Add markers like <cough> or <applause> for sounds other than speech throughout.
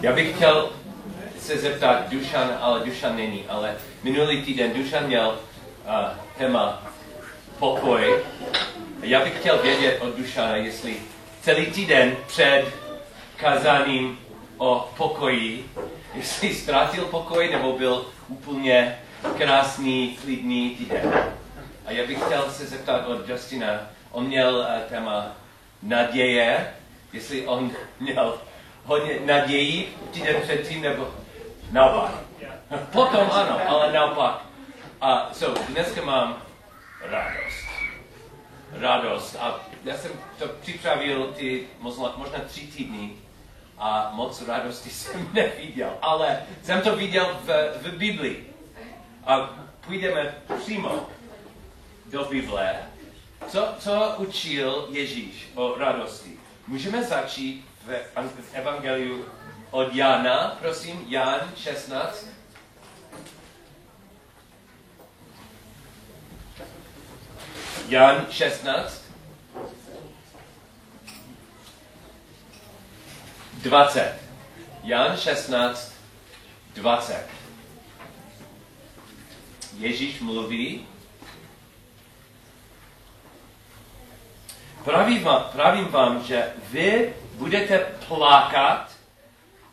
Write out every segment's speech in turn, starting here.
Já bych chtěl se zeptat Dušan, ale Dušan není, ale minulý týden Dušan měl uh, téma pokoj. Já bych chtěl vědět od Dušana, jestli celý týden před kazáním o pokoji, jestli ztratil pokoj nebo byl úplně krásný, klidný týden. A já bych chtěl se zeptat od Justina, on měl uh, téma naděje, jestli on měl hodně nadějí týden předtím, nebo naopak. <laughs> Potom ano, ale naopak. A so, dneska mám radost. Radost. A já jsem to připravil ty možná, možná tři týdny a moc radosti <laughs> jsem neviděl, ale jsem to viděl v, v Biblii. A půjdeme přímo do Bible. Co, co učil Ježíš o radosti? Můžeme začít v, Evangeliu od Jana, prosím, Jan 16. Jan 16. 20. Jan 16, 20. Ježíš mluví. Pravím vám, pravím vám, že vy budete plákat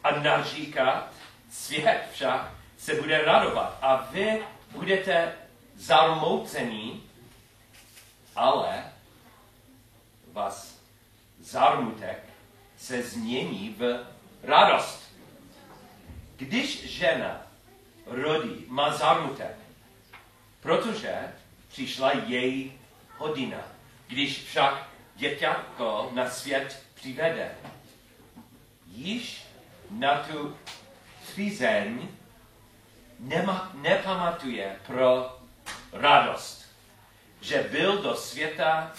a naříkat, svět však se bude radovat a vy budete zarmoucení, ale vás zarmutek se změní v radost. Když žena rodí, má zarmutek, protože přišla její hodina. Když však děťatko na svět přivede, již na tu třízeň nepamatuje pro radost, že byl do světa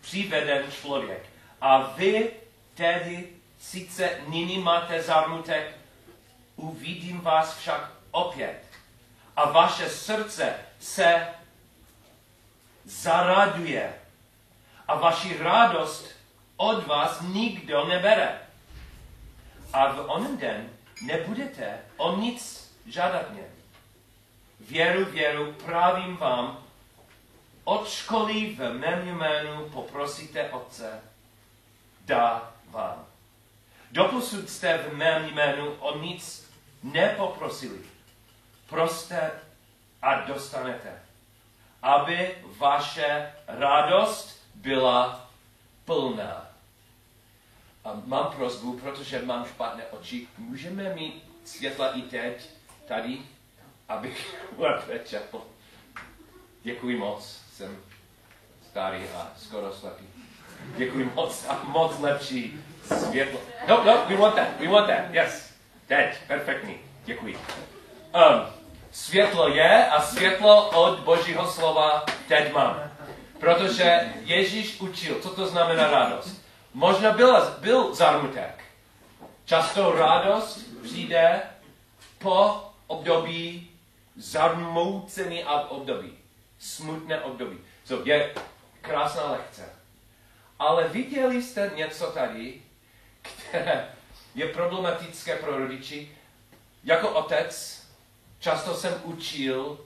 přiveden člověk. A vy tedy sice nyní máte zarmutek, uvidím vás však opět. A vaše srdce se zaraduje. A vaši radost od vás nikdo nebere. A v onen den nebudete o nic žádat mě. Věru, věru, právím vám, od školy v mém jménu poprosíte Otce, dá vám. Doposud jste v mém jménu o nic nepoprosili. Proste a dostanete, aby vaše radost byla plná. A mám prozbu, protože mám špatné oči. Můžeme mít světla i teď, tady, abych <laughs> lépe četl. Děkuji moc, jsem starý a skoro slepý. Děkuji moc a moc lepší světlo. No, no, we want that, we want that, yes. Teď, perfektní, děkuji. Um, světlo je a světlo od Božího slova teď mám. Protože Ježíš učil, co to znamená radost. Možná byl, byl zarmutek. Často radost přijde po období zarmoucený období. Smutné období. So, je krásná lekce. Ale viděli jste něco tady, které je problematické pro rodiči? Jako otec často jsem učil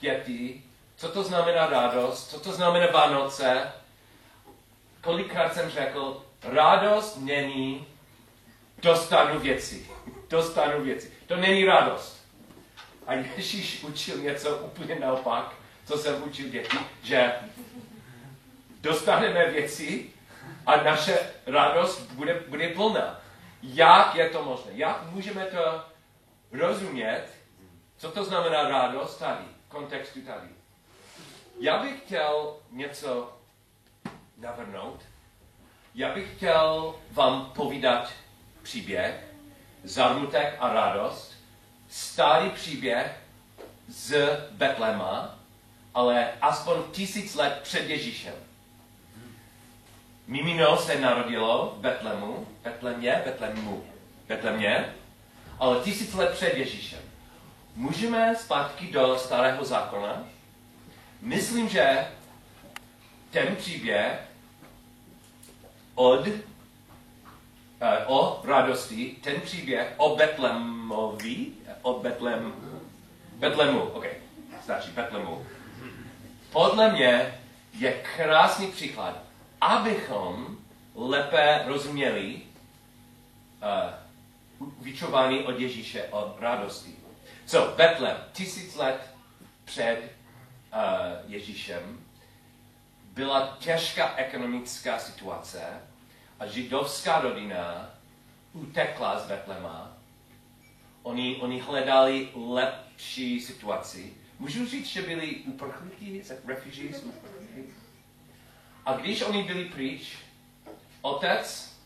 děti, co to znamená radost, co to znamená Vánoce. Kolikrát jsem řekl, radost není dostanu věci. Dostanu věci. To není radost. A Ježíš učil něco úplně naopak, co jsem učil děti, že dostaneme věci a naše radost bude, bude plná. Jak je to možné? Jak můžeme to rozumět? Co to znamená radost tady, kontextu tady? Já bych chtěl něco navrhnout. Já bych chtěl vám povídat příběh, zarmutek a radost, starý příběh z Betlema, ale aspoň tisíc let před Ježíšem. Mimino se narodilo v Betlemu, Betlemě, Betlemu, Betlemě, ale tisíc let před Ježíšem. Můžeme zpátky do starého zákona. Myslím, že ten příběh od o radosti, ten příběh o Betlemovi, o Betlem, Betlemu, ok, stačí Betlemu. Podle mě je krásný příklad, abychom lépe rozuměli uh, vyčování od Ježíše o radosti. So, Betlem, tisíc let před Ježíšem, byla těžká ekonomická situace a židovská rodina utekla z Betlema. Oni, oni hledali lepší situaci. Můžu říct, že byli uprchlíky, refugees, uprchlíky. A když oni byli pryč, otec,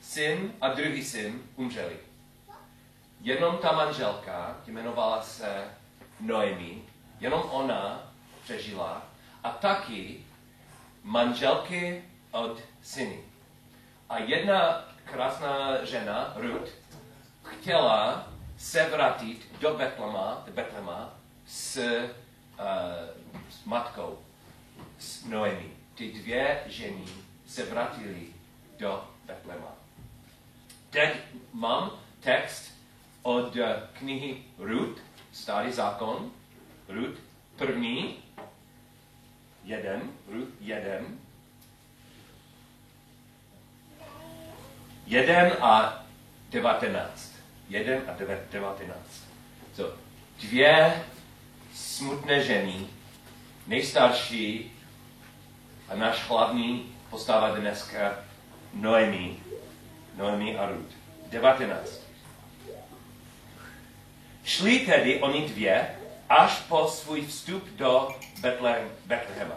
syn a druhý syn umřeli. Jenom ta manželka, jmenovala se Noemi, jenom ona přežila a taky manželky od syny. A jedna krásná žena, Ruth, chtěla se vrátit do Betlema, do Betlema s, uh, s matkou, s Noemi. Ty dvě ženy se vrátily do Betlema. Teď mám text od knihy Ruth, Starý zákon, Ruth, první, jeden, Ruth, jeden, jeden a devatenáct. Jeden a devatenáct. So, dvě smutné ženy, nejstarší a náš hlavní postava dneska Noemi, Noemi a Ruth. 19. Šli tedy oni dvě až po svůj vstup do Betlehema.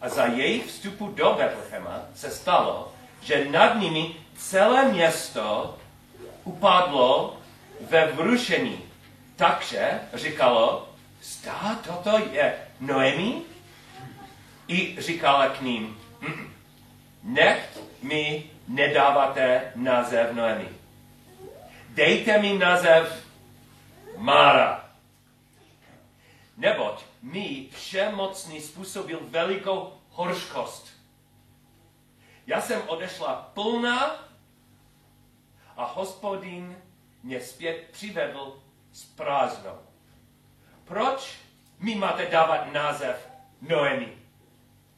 A za jejich vstupu do Betlehema se stalo, že nad nimi celé město upadlo ve vrušení. Takže říkalo, zdá toto je Noemi? I říkala k ním, nech mi nedáváte název Noemi. Dejte mi název Mára. Neboť mi všemocný způsobil velikou horškost. Já jsem odešla plná a hospodin mě zpět přivedl s prázdnou. Proč mi máte dávat název Noemi?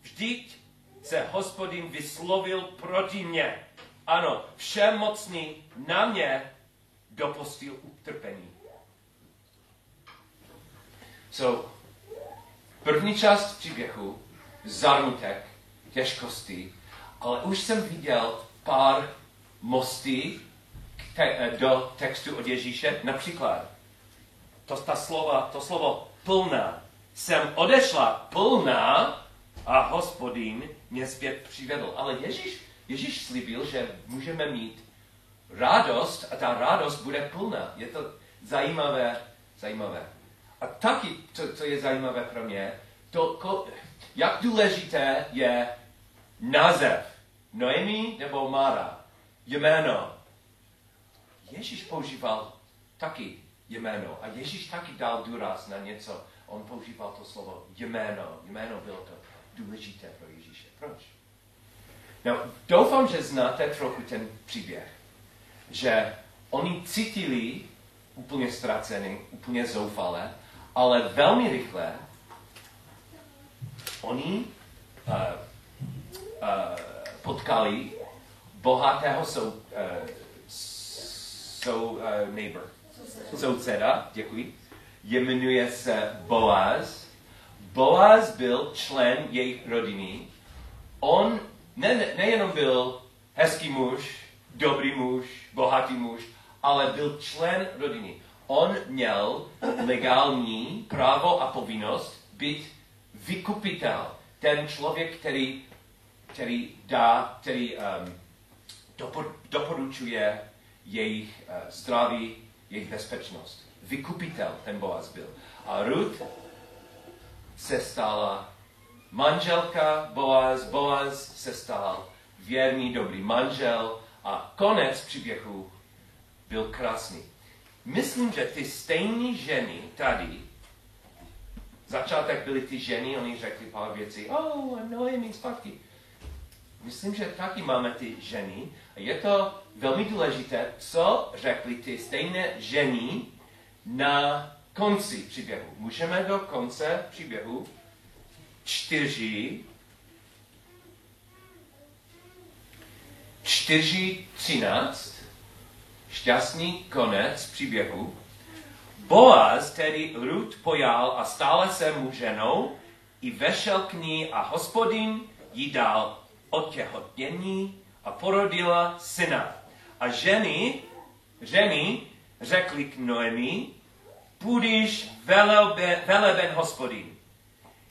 Vždyť se hospodin vyslovil proti mně. Ano, všemocný na mě dopustil utrpení. So, první část příběhu, zarmutek, těžkosti, ale už jsem viděl pár mosty te, do textu od Ježíše. Například, to, ta slova, to slovo plná. Jsem odešla plná a hospodin mě zpět přivedl. Ale Ježíš, Ježíš slíbil, že můžeme mít radost a ta radost bude plná. Je to zajímavé, zajímavé. A taky, co, co je zajímavé pro mě, to, ko, jak důležité je název. Noemi nebo Mara. Jméno. Ježíš používal taky jméno. A Ježíš taky dal důraz na něco. On používal to slovo jméno. Jméno bylo to důležité pro Ježíše. Proč? No, doufám, že znáte trochu ten příběh. Že oni cítili úplně ztracený, úplně zoufale, ale velmi rychle oni uh, uh, potkali bohatého sou, uh, sou, uh, neighbor, souseda, děkuji, jmenuje se Boaz. Boaz byl člen jejich rodiny. On ne, ne, nejenom byl hezký muž, dobrý muž, bohatý muž, ale byl člen rodiny. On měl legální právo a povinnost být vykupitel. Ten člověk, který, který dá, který um, doporučuje jejich uh, zdraví, jejich bezpečnost. Vykupitel ten Boaz byl. A Ruth se stala manželka Boaz, Boaz se stal věrný, dobrý manžel a konec příběhu byl krásný. Myslím, že ty stejné ženy tady, začátek byly ty ženy, oni řekli pár věcí, oh, Noemi zpátky. myslím, že taky máme ty ženy. A je to velmi důležité, co řekli ty stejné ženy na konci příběhu. Můžeme do konce příběhu čtyři, čtyři třináct, šťastný konec příběhu. Boaz tedy Rut pojal a stále se mu ženou i vešel k ní a hospodin jí dal otěhotnění a porodila syna. A ženy, ženy řekli k Noemi, půjdeš veleben, veleben hospodin.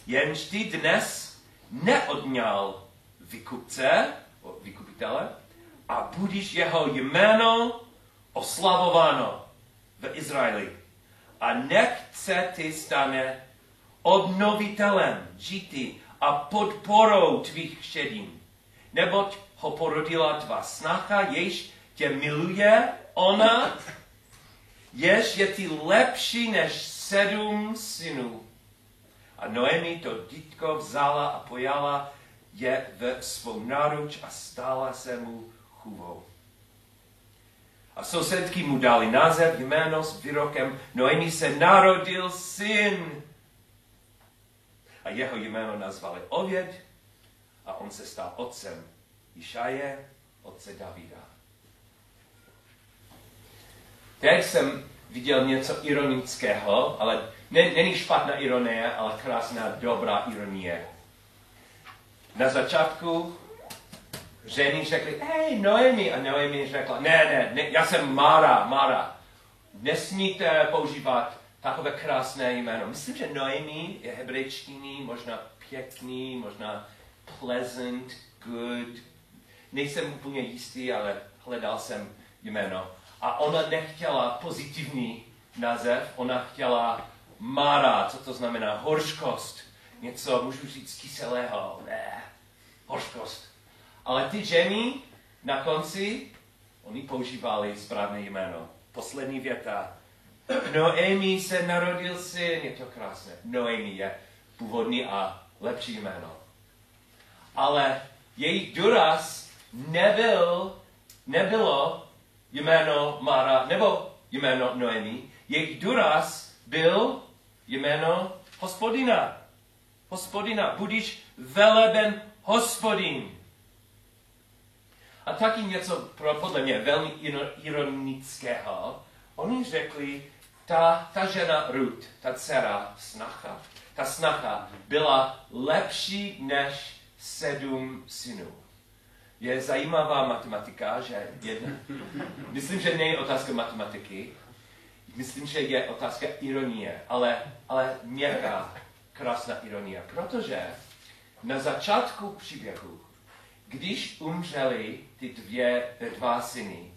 Jenž ty dnes neodňal vykupce, vykupitele, a budeš jeho jméno oslavováno v Izraeli. A nechce ty stane obnovitelem žity a podporou tvých šedin. Neboť ho porodila tvá snacha, jež tě miluje, ona, jež je ty lepší než sedm synů. A Noemi to dítko vzala a pojala je ve svou náruč a stala se mu chůvou. A sousedky mu dali název, jméno s výrokem Noemi se narodil syn. A jeho jméno nazvali Ověd a on se stal otcem Išaje, otce Davida. Teď jsem viděl něco ironického, ale ne, není špatná ironie, ale krásná, dobrá ironie. Na začátku ženy řekly, hej, Noemi. A Noemi řekla, ne, ne, ne, já jsem Mara, Mara. Nesmíte používat takové krásné jméno. Myslím, že Noemi je hebrejčtiný, možná pěkný, možná pleasant, good. Nejsem úplně jistý, ale hledal jsem jméno. A ona nechtěla pozitivní název, ona chtěla Mara, co to znamená horškost. Něco, můžu říct, kyselého, ne, horškost. Ale ty ženy na konci, oni používali správné jméno. Poslední věta. Noemi se narodil syn, je to krásné. Noemi je původní a lepší jméno. Ale její důraz nebyl, nebylo jméno Mara nebo jméno Noemi. Jejich důraz byl jméno hospodina. Hospodina, budíš veleben hospodin. A taky něco pro, podle mě velmi ironického. Oni řekli, ta, ta žena Ruth, ta dcera, snacha, ta snacha byla lepší než sedm synů. Je zajímavá matematika, že jedna, <laughs> myslím, že není otázka matematiky, myslím, že je otázka ironie, ale, ale měkká, krásná ironie, protože na začátku příběhu, když umřeli ty dvě, dva syny,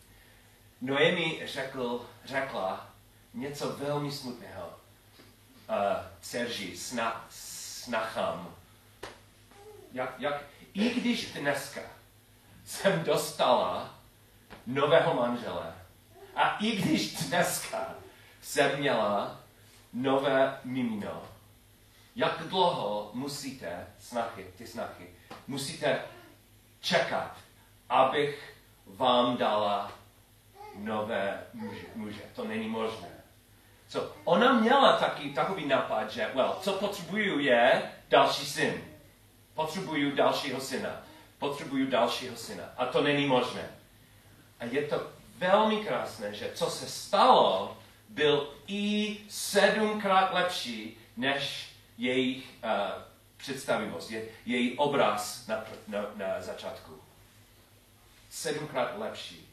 Noemi řekl, řekla něco velmi smutného uh, dceři, sna, snachám. Jak, jak, I když dneska jsem dostala nového manžele a i když dneska jsem měla nové mimino, jak dlouho musíte, snachy, ty snachy, musíte čekat, abych vám dala nové muže. muže. To není možné. So, ona měla taky, takový nápad, že, well, co potřebuju je další syn. Potřebuju dalšího syna. Potřebuju dalšího syna. A to není možné. A je to velmi krásné, že co se stalo, byl i sedmkrát lepší než jejich uh, představivost, je, její obraz na, na, na začátku. Sedmkrát lepší.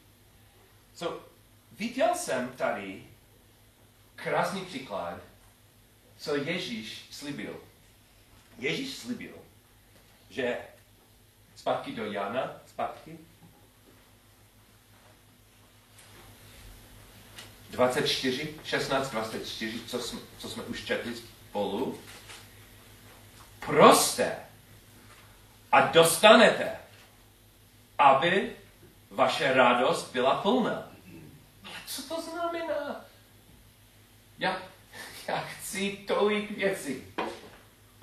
So, viděl jsem tady krásný příklad, co Ježíš slibil. Ježíš slibil, že zpátky do Jana, zpátky, 24, 16, 24, co jsme, co jsme už četli spolu. Proste a dostanete, aby vaše radost byla plná. Ale co to znamená? Já, já chci tolik věcí.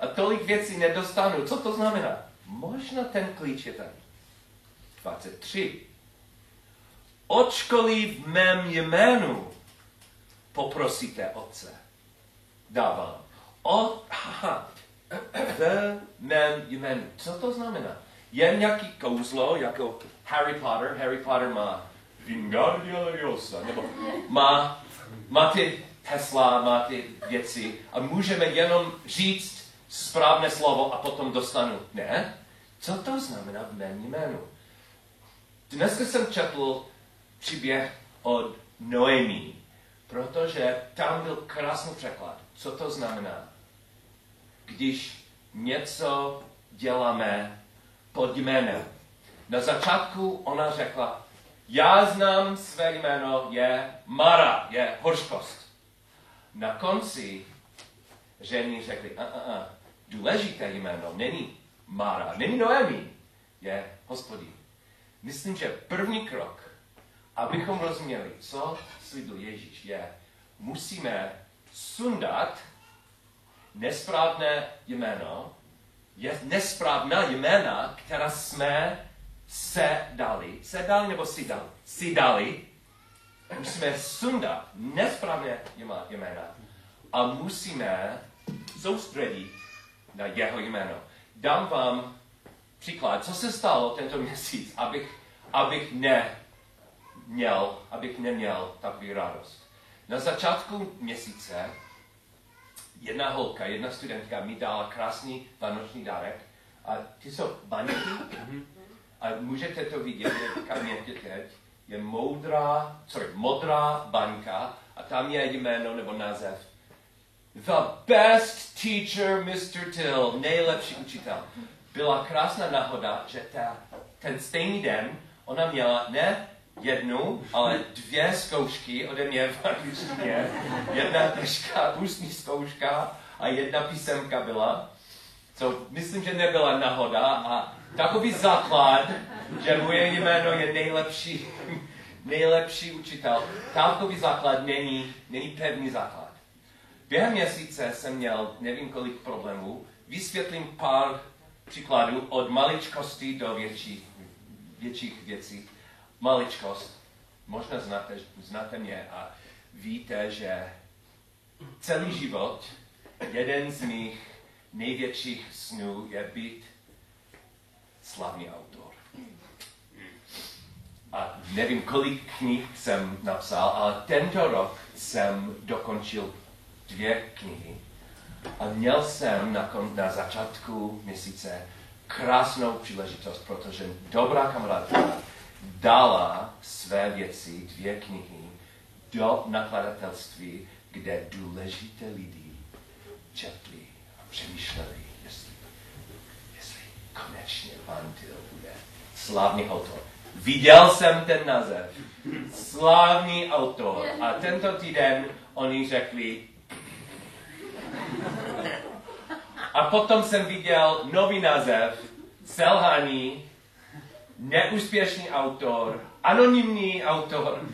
A tolik věcí nedostanu. Co to znamená? Možná ten klíč je tady. 23. Očkoliv v mém jménu poprosíte Otce, dávám. O, aha, v mém jménu. Co to znamená? Je nějaký kouzlo, jako Harry Potter. Harry Potter má Wingardia Leviosa, nebo má, má ty hesla, má ty věci a můžeme jenom říct správné slovo a potom dostanu. Ne? Co to znamená v mém jménu? Dneska jsem četl příběh od Noemi, protože tam byl krásný překlad. Co to znamená? Když něco děláme pod jménem. Na začátku ona řekla, já znám své jméno, je Mara, je hořkost. Na konci ženy řekli, a, a, a, důležité jméno není Mara, není Noemi, je hospodin. Myslím, že první krok, abychom rozuměli, co slíbil Ježíš, je, musíme sundat nesprávné jméno, je nesprávná jména, která jsme se dali, se dali nebo si dali, si dali, musíme sundat nesprávné jména a musíme soustředit na jeho jméno. Dám vám příklad, co se stalo tento měsíc, abych, abych ne měl, abych neměl takový radost. Na začátku měsíce jedna holka, jedna studentka mi dala krásný vánoční dárek a ty jsou baňky a můžete to vidět, kam je teď. Je moudrá, sorry, modrá baňka a tam je jméno nebo název. The best teacher, Mr. Till, nejlepší učitel. Byla krásná náhoda, že ta, ten stejný den ona měla ne jednu, ale dvě zkoušky ode mě v angličtině. Jedna troška ústní zkouška a jedna písemka byla. Co myslím, že nebyla náhoda a takový základ, že moje jméno je nejlepší, <laughs> nejlepší učitel. Takový základ není, není pevný základ. Během měsíce jsem měl nevím kolik problémů. Vysvětlím pár příkladů od maličkosti do větších, větších věcí maličkost. Možná znáte, znáte mě a víte, že celý život jeden z mých největších snů je být slavný autor. A nevím, kolik knih jsem napsal, ale tento rok jsem dokončil dvě knihy. A měl jsem na, na začátku měsíce krásnou příležitost, protože dobrá kamarádka dala své věci, dvě knihy, do nakladatelství, kde důležité lidi četli a přemýšleli, jestli, jestli konečně pan Till bude slavný autor. Viděl jsem ten název. Slavný autor. A tento týden oni řekli, a potom jsem viděl nový název, selhání neúspěšný autor, anonymní autor.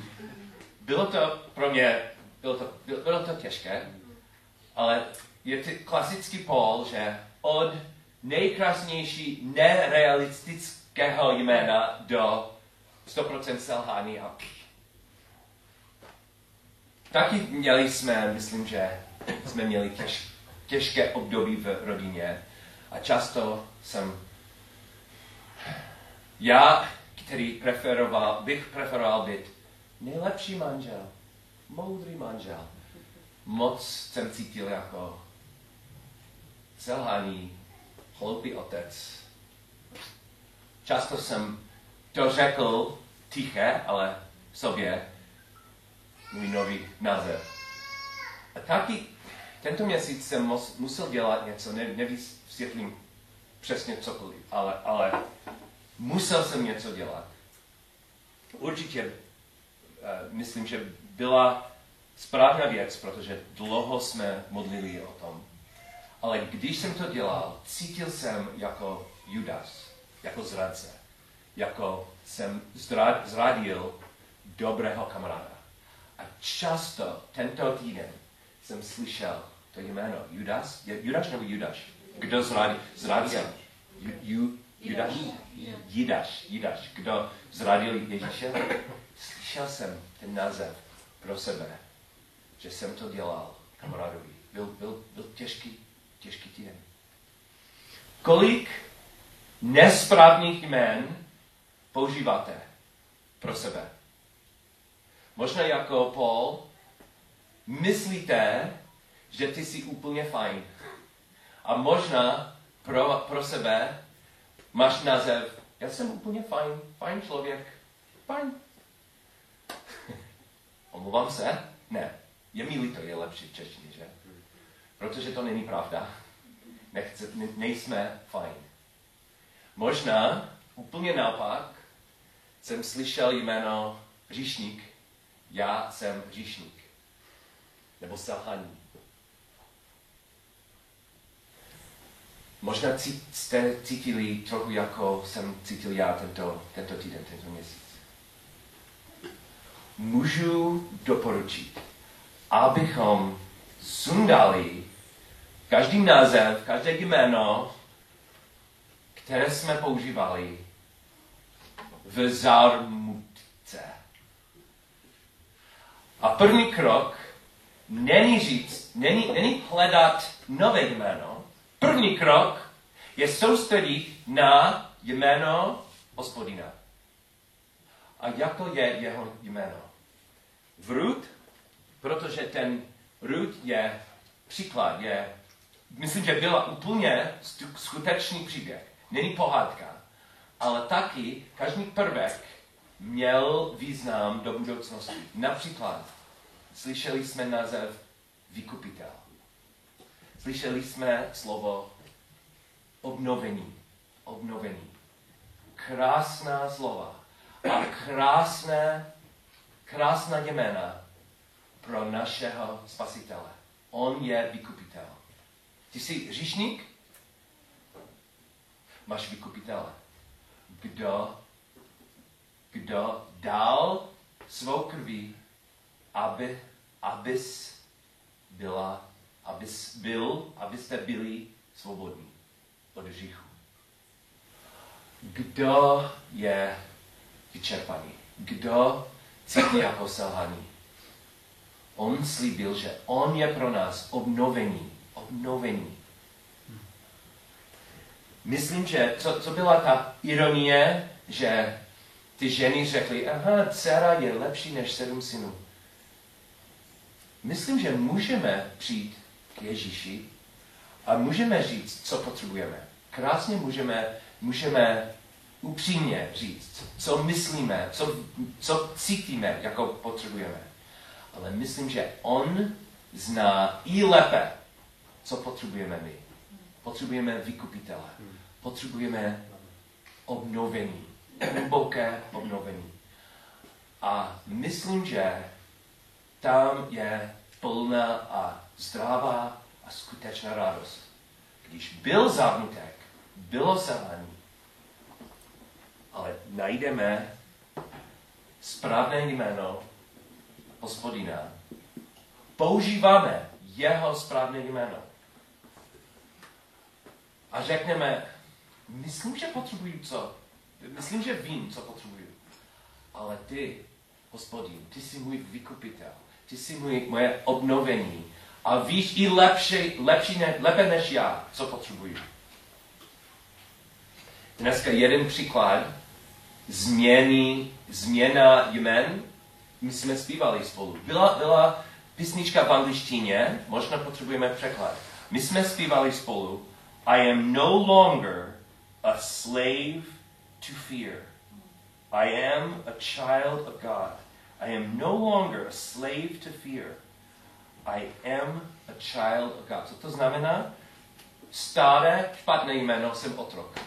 Bylo to pro mě, bylo to, bylo to těžké, ale je to klasický pol, že od nejkrásnější nerealistického jména do 100% selhání a Taky měli jsme, myslím, že jsme měli těž, těžké období v rodině a často jsem já, který preferoval, bych preferoval být nejlepší manžel, moudrý manžel. Moc jsem cítil jako selhání, hloupý otec. Často jsem to řekl tiché, ale sobě můj nový název. A taky tento měsíc jsem musel dělat něco, ne, nevysvětlím přesně cokoliv, ale, ale musel jsem něco dělat. Určitě uh, myslím, že byla správná věc, protože dlouho jsme modlili o tom. Ale když jsem to dělal, cítil jsem jako Judas, jako zradce, jako jsem zradil dobrého kamaráda. A často tento týden jsem slyšel to jméno Judas, je Judas nebo Judas? Kdo zradil? Zradil. Ju, Judas? Jidáš, Jidáš. Kdo zradil Ježíše? Slyšel jsem ten název pro sebe, že jsem to dělal kamarádovi. Byl, byl, byl těžký, těžký týden. Kolik nesprávných jmén používáte pro sebe? Možná jako Paul, myslíte, že ty jsi úplně fajn. A možná pro, pro sebe máš název, já jsem úplně fajn, fajn člověk, fajn. <laughs> Omluvám se? Ne. Je mi líto, je lepší v češtině, že? Protože to není pravda. Nechce, ne, nejsme fajn. Možná, úplně naopak, jsem slyšel jméno říšník. Já jsem říšník. Nebo selhaní. Možná jste cítili trochu, jako jsem cítil já tento, tento týden, tento měsíc. Můžu doporučit, abychom sundali každý název, každé jméno, které jsme používali v zármutce. A první krok není říct, není, není hledat nové jméno. První krok je soustředit na jméno hospodina. A jako je jeho jméno? Vrut, protože ten Rut je příklad, je, myslím, že byla úplně skutečný příběh. Není pohádka, ale taky každý prvek měl význam do budoucnosti. Například slyšeli jsme název vykupitel. Slyšeli jsme slovo obnovení. Obnovení. Krásná slova a krásné, krásná jména pro našeho spasitele. On je vykupitel. Ty jsi říšník? Máš vykupitele. Kdo, kdo dal svou krví, aby, abys byla, abys byl, abyste byli svobodní od hříchu. Kdo je vyčerpaný? Kdo cítí jako selhaný? On slíbil, že on je pro nás obnovení. Obnovení. Myslím, že co, co byla ta ironie, že ty ženy řekly, aha, dcera je lepší než sedm synů. Myslím, že můžeme přijít k Ježíši a můžeme říct, co potřebujeme. Krásně můžeme, můžeme upřímně říct, co myslíme, co, co cítíme, jako potřebujeme. Ale myslím, že on zná i lépe, co potřebujeme my. Potřebujeme vykupitele. Potřebujeme obnovení. Hluboké obnovení. A myslím, že tam je plná a zdravá a skutečná radost. Když byl zavnutek, bylo selhání, ale najdeme správné jméno hospodina. Používáme jeho správné jméno. A řekneme, myslím, že potřebuju co? Myslím, že vím, co potřebuju. Ale ty, hospodin, ty jsi můj vykupitel. Ty jsi můj, moje obnovení. A víš i lepší, lepší ne, lépe než já, co potřebuju. Dneska jeden příklad změny, změna jmen. My jsme zpívali spolu. Byla, byla písnička v angličtině, možná potřebujeme překlad. My jsme zpívali spolu. I am no longer a slave to fear. I am a child of God. I am no longer a slave to fear. I am a child of God. Co to znamená? Staré špatné jméno jsem otrok.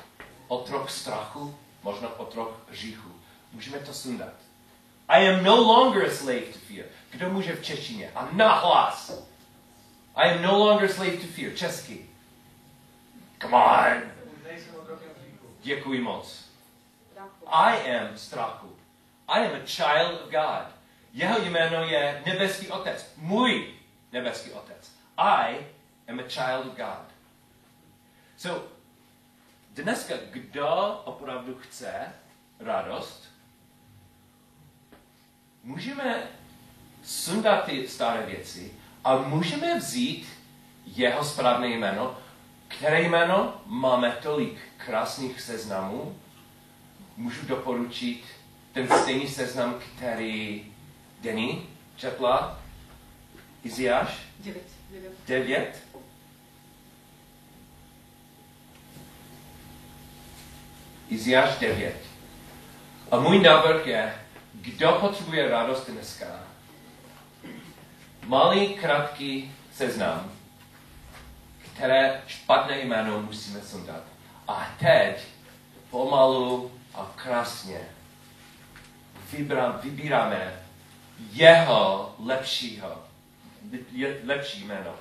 Otrok strachu, možná otrok hříchu. Můžeme to sundat. I am no longer a slave to fear. Kdo může v češtině? A nahlas. I am no longer a slave to fear. Česky. Come on. Děkuji moc. I am strachu. I am a child of God. Jeho jméno je nebeský otec. Můj nebeský otec. I am a child of God. So, dneska kdo opravdu chce radost, můžeme sundat ty staré věci a můžeme vzít jeho správné jméno, které jméno máme tolik krásných seznamů. Můžu doporučit ten stejný seznam, který Denny četla. Iziáš? Devět. Devět. Devět. Iziáš 9. A můj návrh je, kdo potřebuje radost dneska? Malý, krátký seznam, které špatné jméno musíme sundat. A teď pomalu a krásně vybra, vybíráme jeho lepšího, lepší jméno.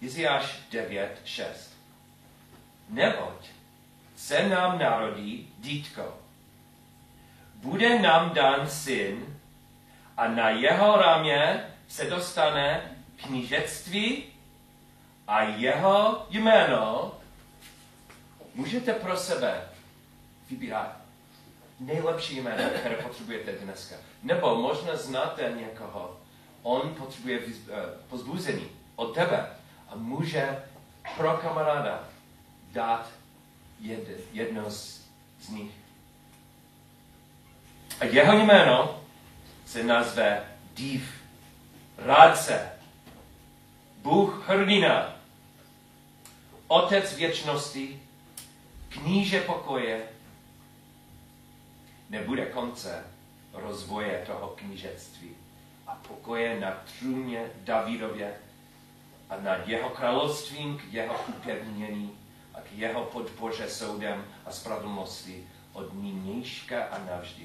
Iziáš 9, 6. Neboť se nám narodí dítko. Bude nám dán syn a na jeho ramě se dostane knížectví a jeho jméno můžete pro sebe vybírat nejlepší jméno, které potřebujete dneska. Nebo možná znáte někoho, on potřebuje eh, pozbuzení od tebe a může pro kamaráda dát jed, jedno z, z nich. A jeho jméno se nazve Div, Rádce, Bůh hrdina, Otec věčnosti, kníže pokoje, nebude konce rozvoje toho knížectví a pokoje na trůně Davidově a nad jeho královstvím k jeho upevnění a k jeho podpoře soudem a spravedlnosti od nynějška a navždy.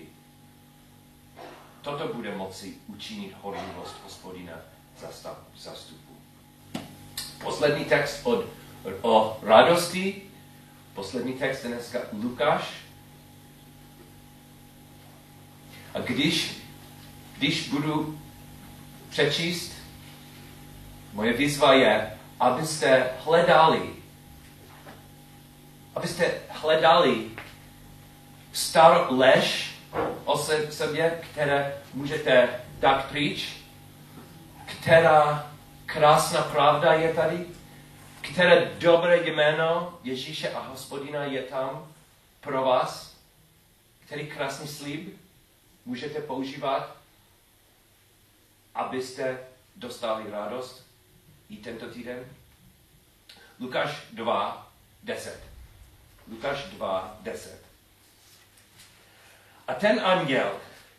Toto bude moci učinit horlivost hospodina zastupu. Poslední text od, o radosti, poslední text dneska Lukáš. A když, když budu přečíst, moje výzva je, abyste hledali, abyste hledali starou lež o sobě, které můžete dát pryč, která krásná pravda je tady, které dobré jméno Ježíše a hospodina je tam pro vás, který krásný slib můžete používat, abyste dostali radost i tento týden. Lukáš 2, 10. Lukáš 2, 10. A ten anděl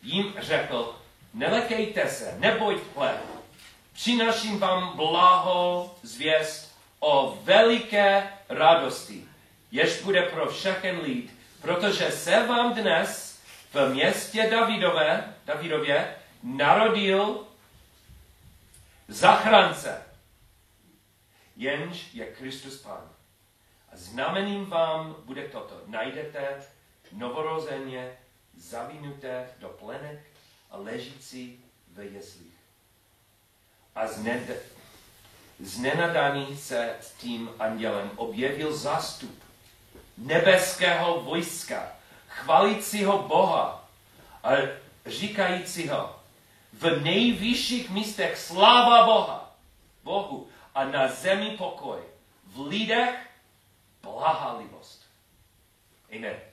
jim řekl, nelekejte se, nebojte, přináším vám blaho zvěst o veliké radosti, jež bude pro všechen lid, protože se vám dnes v městě Davidové, Davidově narodil zachránce, jenž je Kristus Pán. A znamením vám bude toto. Najdete novorozeně zavinuté do plenek a ležící ve jeslích. A zned, znenadaný se s tím andělem objevil zástup nebeského vojska, chvalícího Boha a říkajícího v nejvyšších místech sláva Boha, Bohu a na zemi pokoj, v lidech blahalivost. Amen.